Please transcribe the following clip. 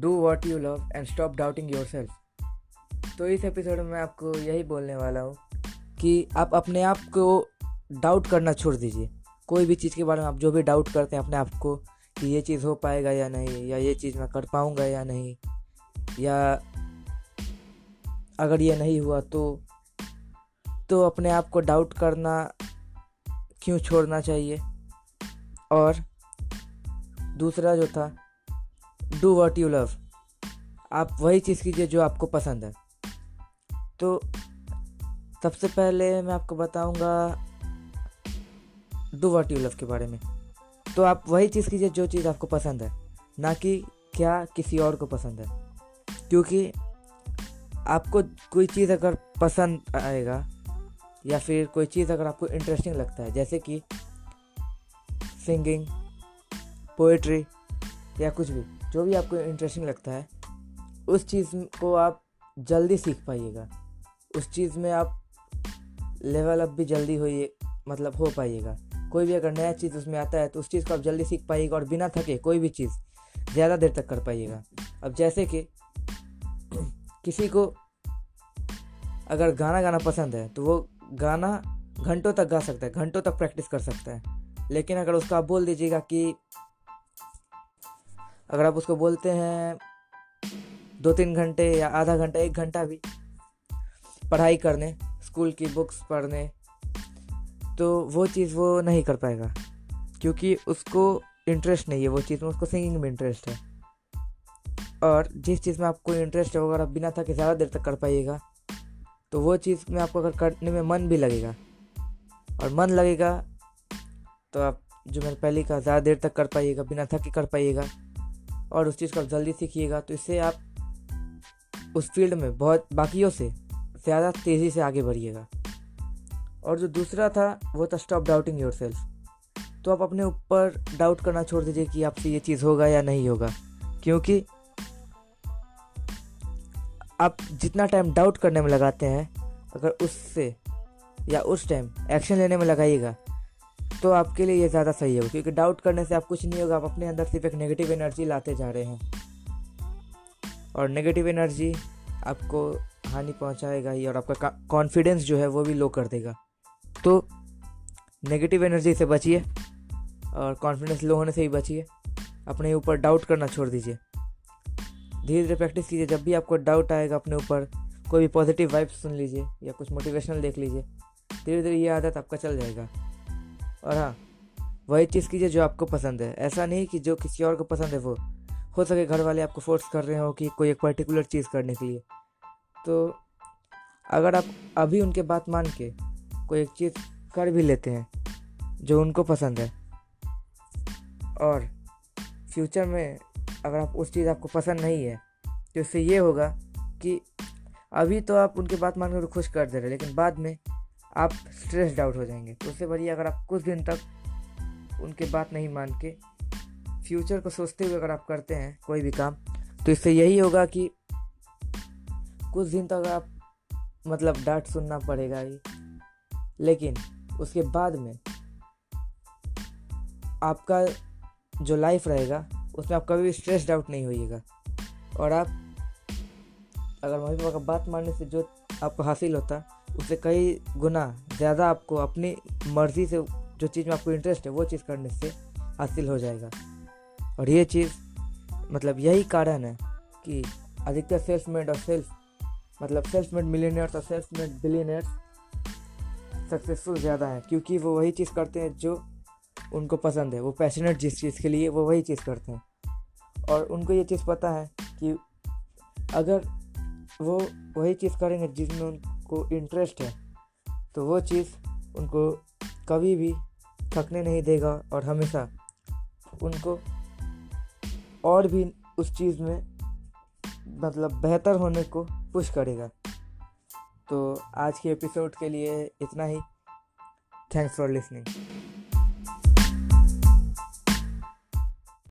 Do what you love and stop doubting yourself तो इस episode में मैं आपको यही बोलने वाला हूँ कि आप अपने आप को डाउट करना छोड़ दीजिए। कोई भी चीज़ के बारे में आप जो भी डाउट करते हैं अपने आप को कि ये चीज़ हो पाएगा या नहीं, या ये चीज़ मैं कर पाऊँगा या नहीं, या अगर ये नहीं हुआ तो तो अपने आप को डाउट करना क्यों छोड़ना चाहिए? और दूसरा जो था डू वॉट यू लव। आप वही चीज़ कीजिए जो आपको पसंद है। तो सबसे पहले मैं आपको बताऊँगा डू वॉट यू लव के बारे में। तो आप वही चीज़ कीजिए जो चीज़ आपको पसंद है, ना कि क्या किसी और को पसंद है। क्योंकि आपको कोई चीज़ अगर पसंद आएगा, या फिर कोई चीज़ अगर आपको इंटरेस्टिंग लगता है, जैसे कि सिंगिंग पोइट्री या कुछ भी। जो भी आपको इंटरेस्टिंग लगता है, उस चीज़ को आप जल्दी सीख पाइएगा। उस चीज़ में आप लेवल अप भी जल्दी होइए मतलब हो पाइएगा। कोई भी अगर नया चीज़ उसमें आता है तो उस चीज़ को आप जल्दी सीख पाइएगा और बिना थके कोई भी चीज़ ज़्यादा देर तक कर पाइएगा। अब जैसे कि किसी को अगर गाना गाना पसंद है तो वो गाना घंटों तक गा सकता है, घंटों तक प्रैक्टिस कर सकता है। लेकिन अगर उसको आप बोल दीजिएगा कि अगर आप उसको बोलते हैं दो तीन घंटे या आधा घंटा, एक घंटा भी पढ़ाई करने, स्कूल की बुक्स पढ़ने तो वो चीज़ वो नहीं कर पाएगा। क्योंकि उसको इंटरेस्ट नहीं है वो चीज़ में, उसको सिंगिंग में इंटरेस्ट है। और जिस चीज़ में आपको इंटरेस्ट है अगर आप बिना था थके ज़्यादा देर तक कर पाइएगा तो वो चीज़ में आपको अगर करने में मन भी लगेगा, और मन लगेगा तो आप जो मैंने पहले कहा, ज़्यादा देर तक कर पाइएगा, बिना थके कर पाइएगा और उस चीज़ को आप जल्दी सीखिएगा तो इससे आप उस फ़ील्ड में बहुत, बाकियों से ज़्यादा तेज़ी से आगे बढ़िएगा। और जो दूसरा था, वो था स्टॉप डाउटिंग योर सेल्फ तो आप अपने ऊपर डाउट करना छोड़ दीजिए कि आपसे ये चीज़ होगा या नहीं होगा, क्योंकि आप जितना टाइम डाउट करने में लगाते हैं, अगर उससे या उस टाइम एक्शन लेने में लगाइएगा तो आपके लिए ये ज़्यादा सही होगा, क्योंकि डाउट करने से आप कुछ नहीं होगा, आप अपने अंदर सिर्फ़ एक नेगेटिव एनर्जी लाते जा रहे हैं। और नेगेटिव एनर्जी आपको हानि पहुंचाएगा ही, और आपका कॉन्फिडेंस जो है वो भी लो कर देगा। तो नेगेटिव एनर्जी से बचिए, और कॉन्फिडेंस लो होने से ही बचिए। अपने ऊपर डाउट करना छोड़ दीजिए। धीरे धीरे प्रैक्टिस कीजिए, जब भी आपको डाउट आएगा अपने ऊपर, कोई भी पॉजिटिव वाइब्स सुन लीजिए, या कुछ मोटिवेशनल देख लीजिए धीरे धीरे ये आदत आपका चल जाएगा। और हाँ वही चीज़ कीजिए जो आपको पसंद है। ऐसा नहीं कि जो किसी और को पसंद है वो। हो सके घर वाले आपको फोर्स कर रहे हो कि कोई एक पर्टिकुलर चीज़ करने के लिए। तो अगर आप अभी उनके बात मान के कोई एक चीज़ कर भी लेते हैं, जो उनको पसंद है, और फ्यूचर में अगर आप उस चीज़ आपको पसंद नहीं है तो इससे ये होगा कि अभी तो आप उनकी बात मान कर खुश कर दे रहे लेकिन बाद में आप स्ट्रेस्ड आउट हो जाएँगे। तो उससे बढ़िया अगर आप कुछ दिन तक उनके बात नहीं मान के फ्यूचर को सोचते हुए अगर आप करते हैं कोई भी काम तो इससे यही होगा कि कुछ दिन तक आप मतलब डांट सुनना पड़ेगा ही। लेकिन उसके बाद में आपका जो लाइफ रहेगा, उसमें आप कभी भी स्ट्रेस्ड आउट नहीं होइएगा। और आप अगर मम्मी पापा का बात मानने से जो आपको हासिल होता, उससे कई गुना ज़्यादा आपको अपनी मर्ज़ी से जो चीज़ में आपको इंटरेस्ट है, वो चीज़ करने से हासिल हो जाएगा। और ये चीज़ मतलब यही कारण है कि अधिकतर सेल्फ मेड और सेल्फ मतलब सेल्फ मेड मिलीनियर्स और सेल्फ मेड बिलीनियर्स सक्सेसफुल ज़्यादा हैं, क्योंकि वो वही चीज़ करते हैं जो उनको पसंद है। वो पैशनेट जिस चीज़ के लिए, वो वही चीज़ करते हैं। और उनको ये चीज़ पता है कि अगर वो वही चीज़ करेंगे जिसमें उनको इंटरेस्ट है। तो वो चीज़ उनको कभी भी थकने नहीं देगा और हमेशा उनको और भी उस चीज़ में मतलब बेहतर होने को पुश करेगा। तो आज के एपिसोड के लिए इतना ही। Thanks for listening